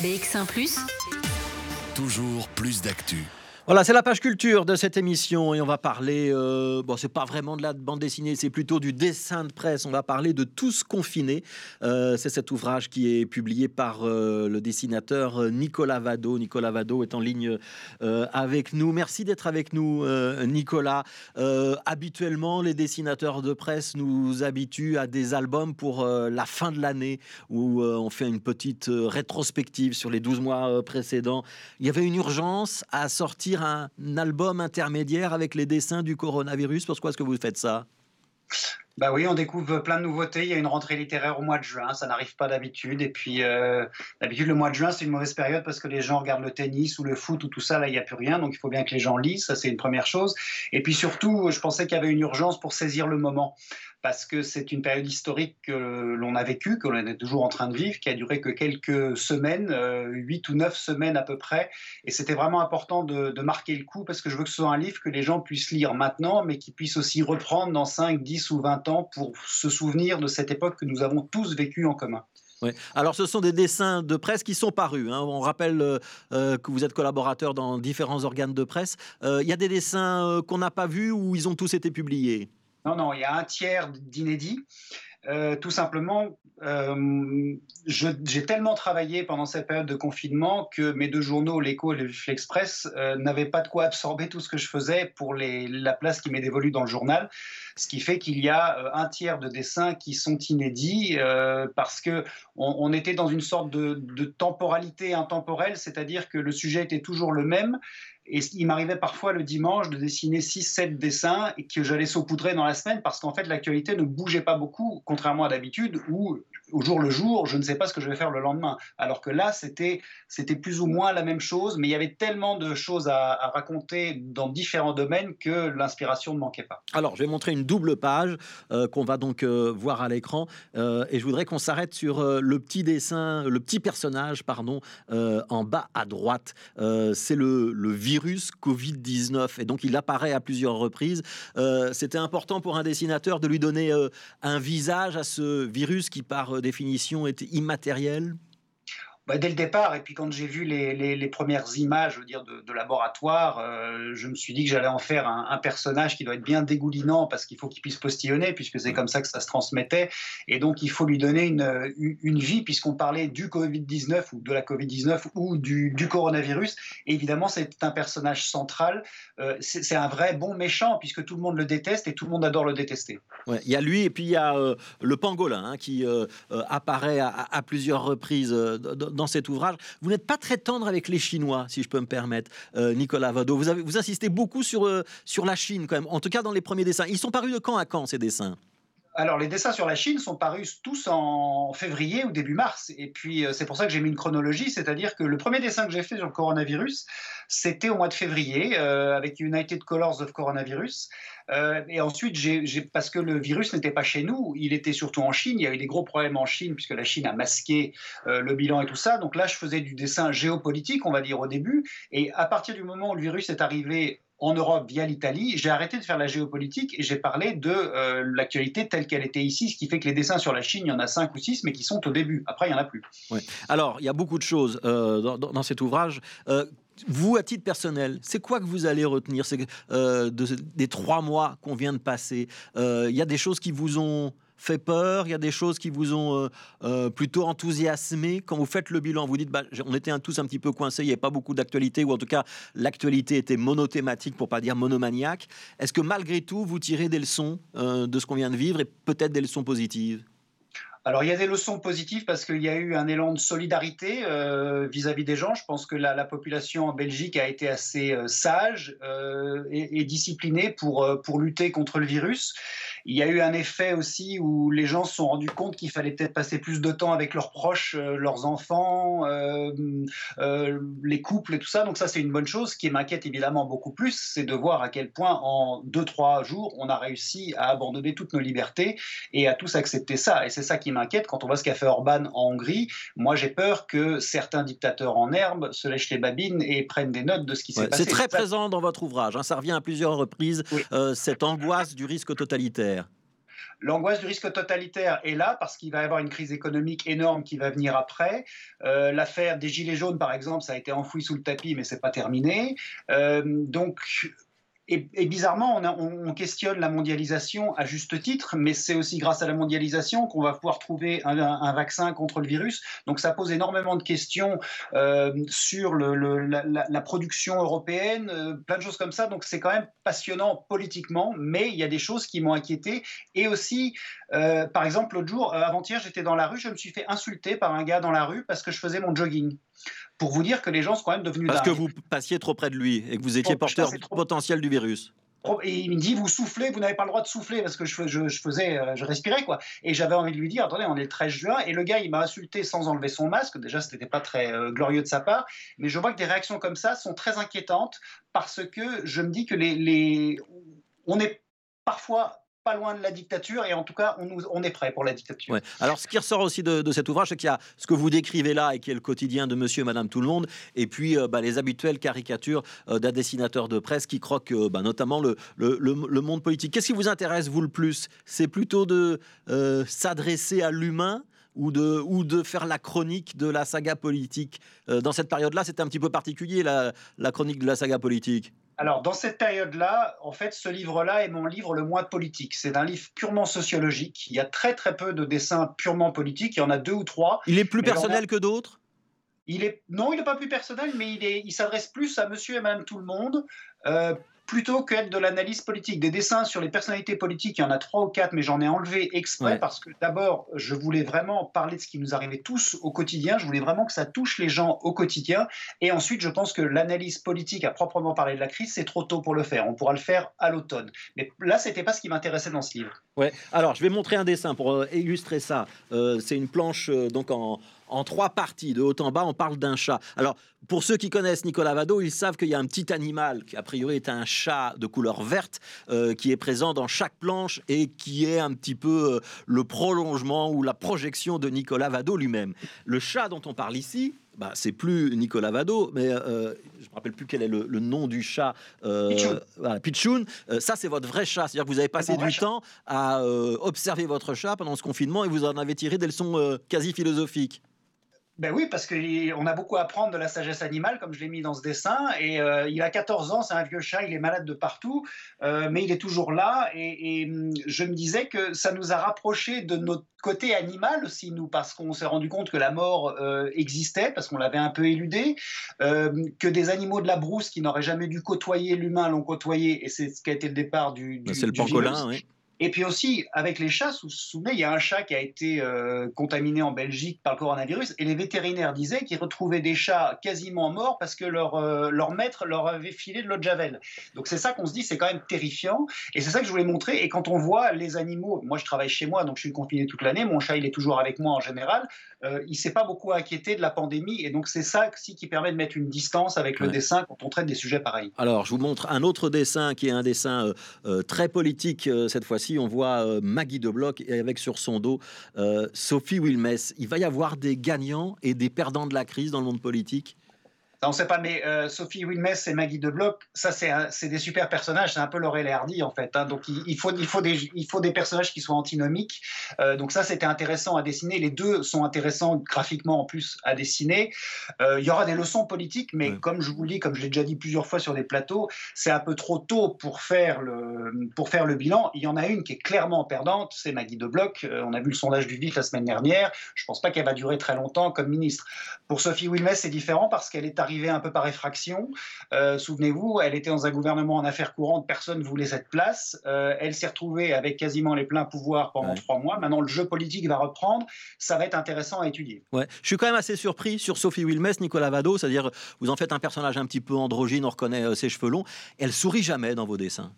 BX1 ⁇ Toujours plus d'actu. Voilà, c'est la page culture de cette émission et on va parler, euh, bon, c'est pas vraiment de la bande dessinée, c'est plutôt du dessin de presse. On va parler de Tous confinés. Euh, c'est cet ouvrage qui est publié par euh, le dessinateur Nicolas Vado. Nicolas Vado est en ligne avec nous. Merci d'être avec nous, Nicolas. habituellement, les dessinateurs de presse nous habituent à des albums pour la fin de l'année où on fait une petite rétrospective sur les 12 mois précédents. Il y avait une urgence à sortir un album intermédiaire avec les dessins du coronavirus? Pourquoi est-ce que vous faites ça? Bah oui, on découvre plein de nouveautés. Il y a une rentrée littéraire au mois de juin, ça n'arrive pas d'habitude. Et puis, euh, d'habitude, le mois de juin, c'est une mauvaise période parce que les gens regardent le tennis ou le foot ou tout ça. Là, il n'y a plus rien. Donc, il faut bien que les gens lisent. Ça, c'est une première chose. Et puis, surtout, je pensais qu'il y avait une urgence pour saisir le moment parce que c'est une période historique que l'on a vécue, que l'on est toujours en train de vivre, qui a duré que quelques semaines, euh, huit ou neuf semaines à peu près. Et c'était vraiment important de, marquer le coup parce que je veux que ce soit un livre que les gens puissent lire maintenant, mais qui puissent aussi reprendre dans 5, 10 ou 20 ans pour se souvenir de cette époque que nous avons tous vécue en commun. Ouais. Alors, ce sont des dessins de presse qui sont parus. Hein. On rappelle euh, euh, que vous êtes collaborateur dans différents organes de presse. Il y a des dessins qu'on n'a pas vus ou ils ont tous été publiés? Non, non, il y a un tiers d'inédits. Euh, tout simplement, euh, j'ai tellement travaillé pendant cette période de confinement que mes deux journaux, l'Echo et l'Express, euh, n'avaient pas de quoi absorber tout ce que je faisais pour la place qui m'est dévolue dans le journal. Ce qui fait qu'il y a un tiers de dessins qui sont inédits parce que on, était dans une sorte de, de temporalité intemporelle, c'est-à-dire que le sujet était toujours le même et il m'arrivait parfois le dimanche de dessiner 6-7 dessins et que j'allais saupoudrer dans la semaine parce qu'en fait l'actualité ne bougeait pas beaucoup, contrairement à d'habitude où au jour le jour, je ne sais pas ce que je vais faire le lendemain. Alors que là, c'était plus ou moins la même chose, mais il y avait tellement de choses à, raconter dans différents domaines que l'inspiration ne manquait pas. Alors, je vais montrer une double page euh, qu'on va donc euh, voir à l'écran, euh, et je voudrais qu'on s'arrête sur le petit dessin, le petit personnage, pardon, en bas à droite. C'est le, virus virus Covid-19. Et donc, il apparaît à plusieurs reprises. C'était important pour un dessinateur de lui donner un visage à ce virus qui, par euh, définition, est immatériel bah, dès le départ, et puis quand j'ai vu les, premières images je veux dire, de, laboratoire, euh, je me suis dit que j'allais en faire un, personnage qui doit être bien dégoulinant parce qu'il faut qu'il puisse postillonner, puisque c'est comme ça que ça se transmettait. Et donc il faut lui donner une, une vie, puisqu'on parlait du Covid-19 ou de la Covid-19 ou du, coronavirus. Et évidemment, c'est un personnage central. Euh, c'est un vrai bon méchant, puisque tout le monde le déteste et tout le monde adore le détester. il y a lui et puis il y a euh, le pangolin hein, qui apparaît à, à, plusieurs reprises dans cet ouvrage. Vous n'êtes pas très tendre avec les Chinois, si je peux me permettre, euh, Nicolas Vado. Vous, avez, vous insistez beaucoup sur, euh, sur la Chine, quand même, en tout cas dans les premiers dessins. Ils sont parus de quand à quand, ces dessins? Alors, les dessins sur la Chine sont parus tous en février ou début mars. Et puis, euh, c'est pour ça que j'ai mis une chronologie, c'est-à-dire que le premier dessin que j'ai fait sur le coronavirus, c'était au mois de février, avec United Colors of Coronavirus. Euh, et ensuite, parce que le virus n'était pas chez nous, il était surtout en Chine. Il y a eu des gros problèmes en Chine puisque la Chine a masqué euh, le bilan et tout ça. Donc là, je faisais du dessin géopolitique, on va dire au début. Et à partir du moment où le virus est arrivé en Europe via l'Italie, j'ai arrêté de faire la géopolitique et j'ai parlé de euh, l'actualité telle qu'elle était ici, ce qui fait que les dessins sur la Chine, il y en a cinq ou six, mais qui sont au début. Après, il n'y en a plus. Alors, il y a beaucoup de choses dans, dans, cet ouvrage vous, à titre personnel, c'est quoi que vous allez retenir? Euh, des trois mois qu'on vient de passer Il euh, y a des choses qui vous ont fait peur, il y a des choses qui vous ont euh, plutôt enthousiasmé quand vous faites le bilan. Vous dites, bah, on était tous un petit peu coincés, il n'y avait pas beaucoup d'actualité, ou en tout cas l'actualité était monothématique, pour pas dire monomaniaque. Est-ce que malgré tout, vous tirez des leçons de ce qu'on vient de vivre et peut-être des leçons positives? Alors il y a des leçons positives parce qu'il y a eu un élan de solidarité euh, vis-à-vis des gens. Je pense que la, population en Belgique a été assez euh, sage euh, et, disciplinée pour lutter contre le virus. Il y a eu un effet aussi où les gens se sont rendus compte qu'il fallait peut-être passer plus de temps avec leurs proches, leurs enfants, les couples et tout ça. Donc ça c'est une bonne chose. Ce qui m'inquiète évidemment beaucoup plus, c'est de voir à quel point en deux trois jours on a réussi à abandonner toutes nos libertés et à tous accepter ça. Et c'est ça qui m'inquiète quand on voit ce qu'a fait Orban en Hongrie. Moi, j'ai peur que certains dictateurs en herbe se lèchent les babines et prennent des notes de ce qui s'est passé. C'est très présent dans votre ouvrage. Hein. ça revient à plusieurs reprises, euh, cette angoisse du risque totalitaire. L'angoisse du risque totalitaire est là parce qu'il va y avoir une crise économique énorme qui va venir après. Euh, l'affaire des Gilets jaunes, par exemple, ça a été enfoui sous le tapis, mais c'est pas terminé. Euh, donc, et, bizarrement, on, questionne la mondialisation à juste titre, mais c'est aussi grâce à la mondialisation qu'on va pouvoir trouver un, vaccin contre le virus. Donc ça pose énormément de questions euh, sur la, production européenne, euh, plein de choses comme ça. Donc c'est quand même passionnant politiquement, mais il y a des choses qui m'ont inquiété. Et aussi, euh, par exemple, l'autre jour, avant-hier, j'étais dans la rue, je me suis fait insulter par un gars dans la rue parce que je faisais mon jogging pour vous dire que les gens sont quand même devenus Parce que vous passiez trop près de lui et que vous étiez porteur potentiel du virus. Et il me dit, vous soufflez, vous n'avez pas le droit de souffler parce que je, je, faisais, euh, je respirais quoi. Et j'avais envie de lui dire, attendez, on est le 13 juin. Et le gars, il m'a insulté sans enlever son masque. Déjà, ce n'était pas très euh, glorieux de sa part. Mais je vois que des réactions comme ça sont très inquiétantes parce que je me dis que les, les... on est parfois loin de la dictature et en tout cas, on, est prêt pour la dictature. Alors, ce qui ressort aussi de, cet ouvrage, c'est qu'il y a ce que vous décrivez là et qui est le quotidien de monsieur et madame tout le monde, et puis euh, bah, les habituelles caricatures euh, d'un dessinateur de presse qui croque euh, bah, notamment le, le, monde politique. Qu'est-ce qui vous intéresse, vous, le plus? C'est plutôt de s'adresser à l'humain ou de, ou de faire la chronique de la saga politique? dans cette période-là, c'était un petit peu particulier, la chronique de la saga politique. Alors, dans cette période-là, en fait, ce livre-là est mon livre le moins politique. C'est un livre purement sociologique. Il y a très, très peu de dessins purement politiques. Il y en a deux ou trois. Il est plus personnel que d'autres? Il est, non, il n'est pas plus personnel, mais il, est, il s'adresse plus à monsieur et madame tout le monde. Euh, plutôt qu'être de l'analyse politique. Des dessins sur les personnalités politiques, il y en a trois ou quatre, mais j'en ai enlevé exprès parce que d'abord, je voulais vraiment parler de ce qui nous arrivait tous au quotidien. Je voulais vraiment que ça touche les gens au quotidien. Et ensuite, je pense que l'analyse politique, à proprement parler de la crise, c'est trop tôt pour le faire. On pourra le faire à l'automne. Mais là, c'était pas ce qui m'intéressait dans ce livre. Ouais. Alors, je vais montrer un dessin pour euh, illustrer ça. Euh, c'est une planche euh, donc en en trois parties, de haut en bas, on parle d'un chat. Alors, pour ceux qui connaissent Nicolas Vado, ils savent qu'il y a un petit animal qui, a priori, est un chat de couleur verte, euh, qui est présent dans chaque planche et qui est un petit peu euh, le prolongement ou la projection de Nicolas Vado lui-même. Le chat dont on parle ici, bah, c'est plus Nicolas Vado, mais euh, je ne me rappelle plus quel est le, nom du chat. Euh, Pichoun. ça, c'est votre vrai chat. C'est-à-dire que vous avez passé du temps à observer votre chat pendant ce confinement et vous en avez tiré des leçons quasi philosophiques. Ben oui, parce qu'on a beaucoup à apprendre de la sagesse animale, comme je l'ai mis dans ce dessin. Et euh, il a 14 ans, c'est un vieux chat, il est malade de partout, euh, mais il est toujours là. Et, hum, je me disais que ça nous a rapprochés de notre côté animal aussi, nous, parce qu'on s'est rendu compte que la mort euh, existait, parce qu'on l'avait un peu éludé, que des animaux de la brousse qui n'auraient jamais dû côtoyer l'humain l'ont côtoyé, et c'est ce qui a été le départ du. du c'est le pangolin, oui. Et puis aussi, avec les chats, vous vous souvenez, il y a un chat qui a été euh, contaminé en Belgique par le coronavirus, et les vétérinaires disaient qu'ils retrouvaient des chats quasiment morts parce que leur, euh, leur maître leur avait filé de l'eau de javel. Donc c'est ça qu'on se dit, c'est quand même terrifiant, et c'est ça que je voulais montrer. Et quand on voit les animaux, moi je travaille chez moi, donc je suis confiné toute l'année, mon chat il est toujours avec moi en général, euh, il s'est pas beaucoup inquiété de la pandémie, et donc c'est ça aussi qui permet de mettre une distance avec le dessin quand on traite des sujets pareils. Alors je vous montre un autre dessin qui est un dessin très politique cette fois-ci on voit euh, Maggie de Bloch et avec sur son dos euh, Sophie Wilmès. Il va y avoir des gagnants et des perdants de la crise dans le monde politique? On ne sait pas, mais euh, Sophie Wilmès et Maggie de Bloch, ça c'est des super personnages, c'est un peu Laurel et Hardy en fait. Hein. donc il, faut, il, faut des, il faut des personnages qui soient antinomiques. Euh, donc ça c'était intéressant à dessiner. Les deux sont intéressants graphiquement en plus à dessiner. Euh, il y aura des leçons politiques, mais comme je vous le dis, comme je l'ai déjà dit plusieurs fois sur des plateaux, c'est un peu trop tôt pour faire, le, pour faire le bilan. Il y en a une qui est clairement perdante, c'est Maggie de Bloch. on a vu le sondage du VIF la semaine dernière. Je ne pense pas qu'elle va durer très longtemps comme ministre. Pour Sophie Wilmès, c'est différent parce qu'elle est arrivée un peu par effraction. Euh, souvenez-vous, elle était dans un gouvernement en affaires courantes, personne ne voulait cette place. Euh, elle s'est retrouvée avec quasiment les pleins pouvoirs pendant trois mois. Maintenant, le jeu politique va reprendre. Ça va être intéressant à étudier. Ouais. Je suis quand même assez surpris sur Sophie Wilmès, Nicolas Vado, c'est-à-dire vous en faites un personnage un petit peu androgyne, on reconnaît euh, ses cheveux longs. Elle sourit jamais dans vos dessins.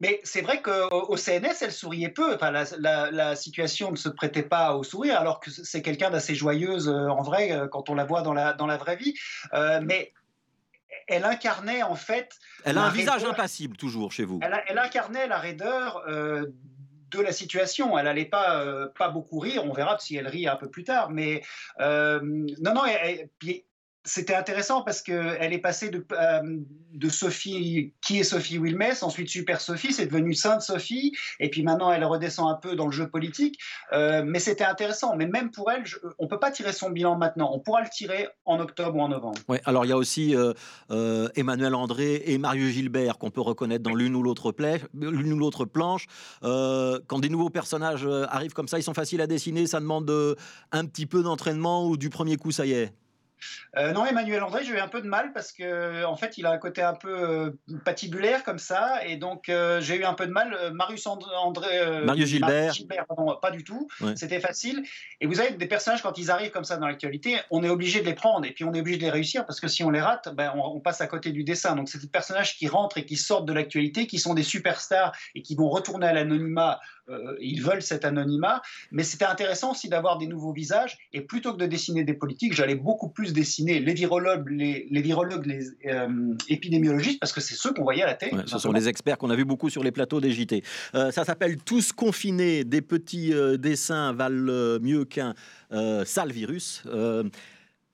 Mais c'est vrai qu'au CNS, elle souriait peu. Enfin, la, situation ne se prêtait pas au sourire, alors que c'est quelqu'un d'assez joyeuse euh, en vrai euh, quand on la voit dans la, dans la vraie vie. Euh, mais elle incarnait en fait. Elle a un visage impassible toujours chez vous. Elle, incarnait la raideur. de la situation. Elle n'allait pas, pas beaucoup rire. On verra si elle rit un peu plus tard. Mais non, non. C'était intéressant parce qu'elle est passée de, euh, de, Sophie, qui est Sophie Wilmès, ensuite Super Sophie, c'est devenu Sainte Sophie, et puis maintenant elle redescend un peu dans le jeu politique. Euh, mais c'était intéressant. Mais même pour elle, on ne peut pas tirer son bilan maintenant. On pourra le tirer en octobre ou en novembre. Oui, alors il y a aussi euh, Emmanuel André et Mario Gilbert qu'on peut reconnaître dans l'une ou l'autre planche. quand des nouveaux personnages arrivent comme ça, ils sont faciles à dessiner, ça demande un petit peu d'entraînement ou du premier coup, ça y est euh, non, Emmanuel André, j'ai eu un peu de mal parce que en fait, il a un côté un peu euh, patibulaire comme ça, et donc euh, j'ai eu un peu de mal. Marius André, Marius Gilbert, pas du tout. C'était facile. Et vous avez des personnages quand ils arrivent comme ça dans l'actualité, on est obligé de les prendre et puis on est obligé de les réussir parce que si on les rate, ben, on, passe à côté du dessin. Donc c'est des personnages qui rentrent et qui sortent de l'actualité, qui sont des superstars et qui vont retourner à l'anonymat. Ils veulent cet anonymat, mais c'était intéressant aussi d'avoir des nouveaux visages. Et plutôt que de dessiner des politiques, j'allais beaucoup plus dessiner les virologues, les, virologues, les euh, épidémiologistes, parce que c'est ceux qu'on voyait à la télé. ce sont les experts qu'on a vu beaucoup sur les plateaux des JT. Euh, ça s'appelle Tous confinés, des petits euh, dessins valent mieux qu'un sale virus.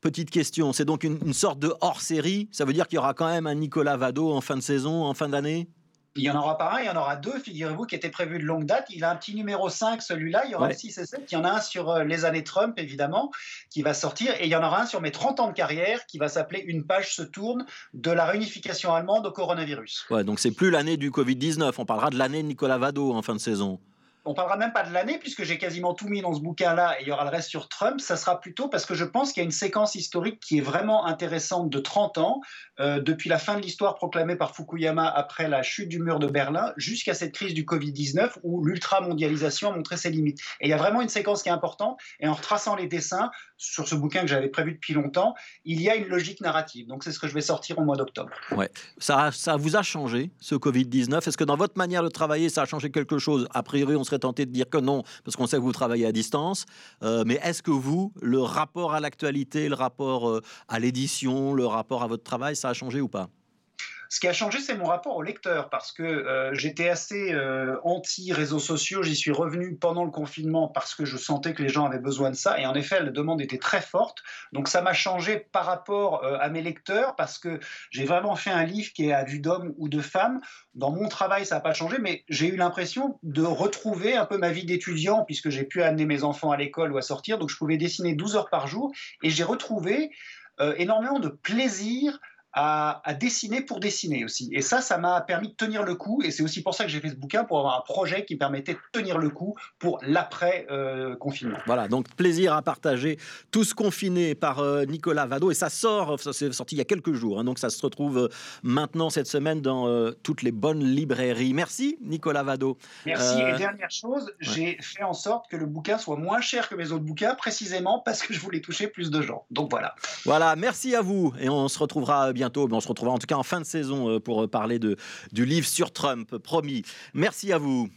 Petite question, c'est donc une, une sorte de hors-série? Ça veut dire qu'il y aura quand même un Nicolas Vado en fin de saison, en fin d'année? Il y en aura pas un, il y en aura deux, figurez-vous, qui étaient prévus de longue date. Il a un petit numéro 5, celui-là. Il y aura ouais. 6 et 7. Il y en a un sur euh, les années Trump, évidemment, qui va sortir. Et il y en aura un sur mes 30 ans de carrière, qui va s'appeler Une page se tourne de la réunification allemande au coronavirus. Ouais, donc c'est plus l'année du Covid-19. On parlera de l'année de Nicolas Vado en fin de saison on parlera même pas de l'année puisque j'ai quasiment tout mis dans ce bouquin-là et il y aura le reste sur Trump. Ça sera plutôt parce que je pense qu'il y a une séquence historique qui est vraiment intéressante de 30 ans, euh, depuis la fin de l'histoire proclamée par Fukuyama après la chute du mur de Berlin jusqu'à cette crise du Covid-19 où l'ultra-mondialisation a montré ses limites. Et il y a vraiment une séquence qui est importante et en retraçant les dessins sur ce bouquin que j'avais prévu depuis longtemps, il y a une logique narrative. Donc c'est ce que je vais sortir au mois d'octobre. Ouais. Ça, ça vous a changé ce Covid-19 Est-ce que dans votre manière de travailler, ça a changé quelque chose? A priori, on serait tenté de dire que non, parce qu'on sait que vous travaillez à distance. Euh, mais est-ce que vous, le rapport à l'actualité, le rapport euh, à l'édition, le rapport à votre travail, ça a changé ou pas? Ce qui a changé, c'est mon rapport au lecteur, parce que euh, j'étais assez euh, anti-réseaux sociaux. J'y suis revenu pendant le confinement parce que je sentais que les gens avaient besoin de ça. Et en effet, la demande était très forte. Donc ça m'a changé par rapport euh, à mes lecteurs, parce que j'ai vraiment fait un livre qui est à vue d'homme ou de femme. Dans mon travail, ça n'a pas changé, mais j'ai eu l'impression de retrouver un peu ma vie d'étudiant, puisque j'ai pu amener mes enfants à l'école ou à sortir. Donc je pouvais dessiner 12 heures par jour. Et j'ai retrouvé énormément de plaisir à, dessiner pour dessiner aussi. Et ça, ça m'a permis de tenir le coup. Et c'est aussi pour ça que j'ai fait ce bouquin, pour avoir un projet qui permettait de tenir le coup pour l'après-confinement. Euh, voilà, donc plaisir à partager. Tous confinés par euh, Nicolas Vado. Et ça sort, ça s'est sorti il y a quelques jours. Hein, donc ça se retrouve euh, maintenant cette semaine dans toutes les bonnes librairies. Merci Nicolas Vado. Merci. Et dernière chose, j'ai fait en sorte que le bouquin soit moins cher que mes autres bouquins, précisément parce que je voulais toucher plus de gens. Donc voilà. Voilà, merci à vous. Et on se retrouvera bientôt. on se retrouvera en tout cas en fin de saison euh, pour euh, parler de, du livre sur Trump, promis. Merci à vous.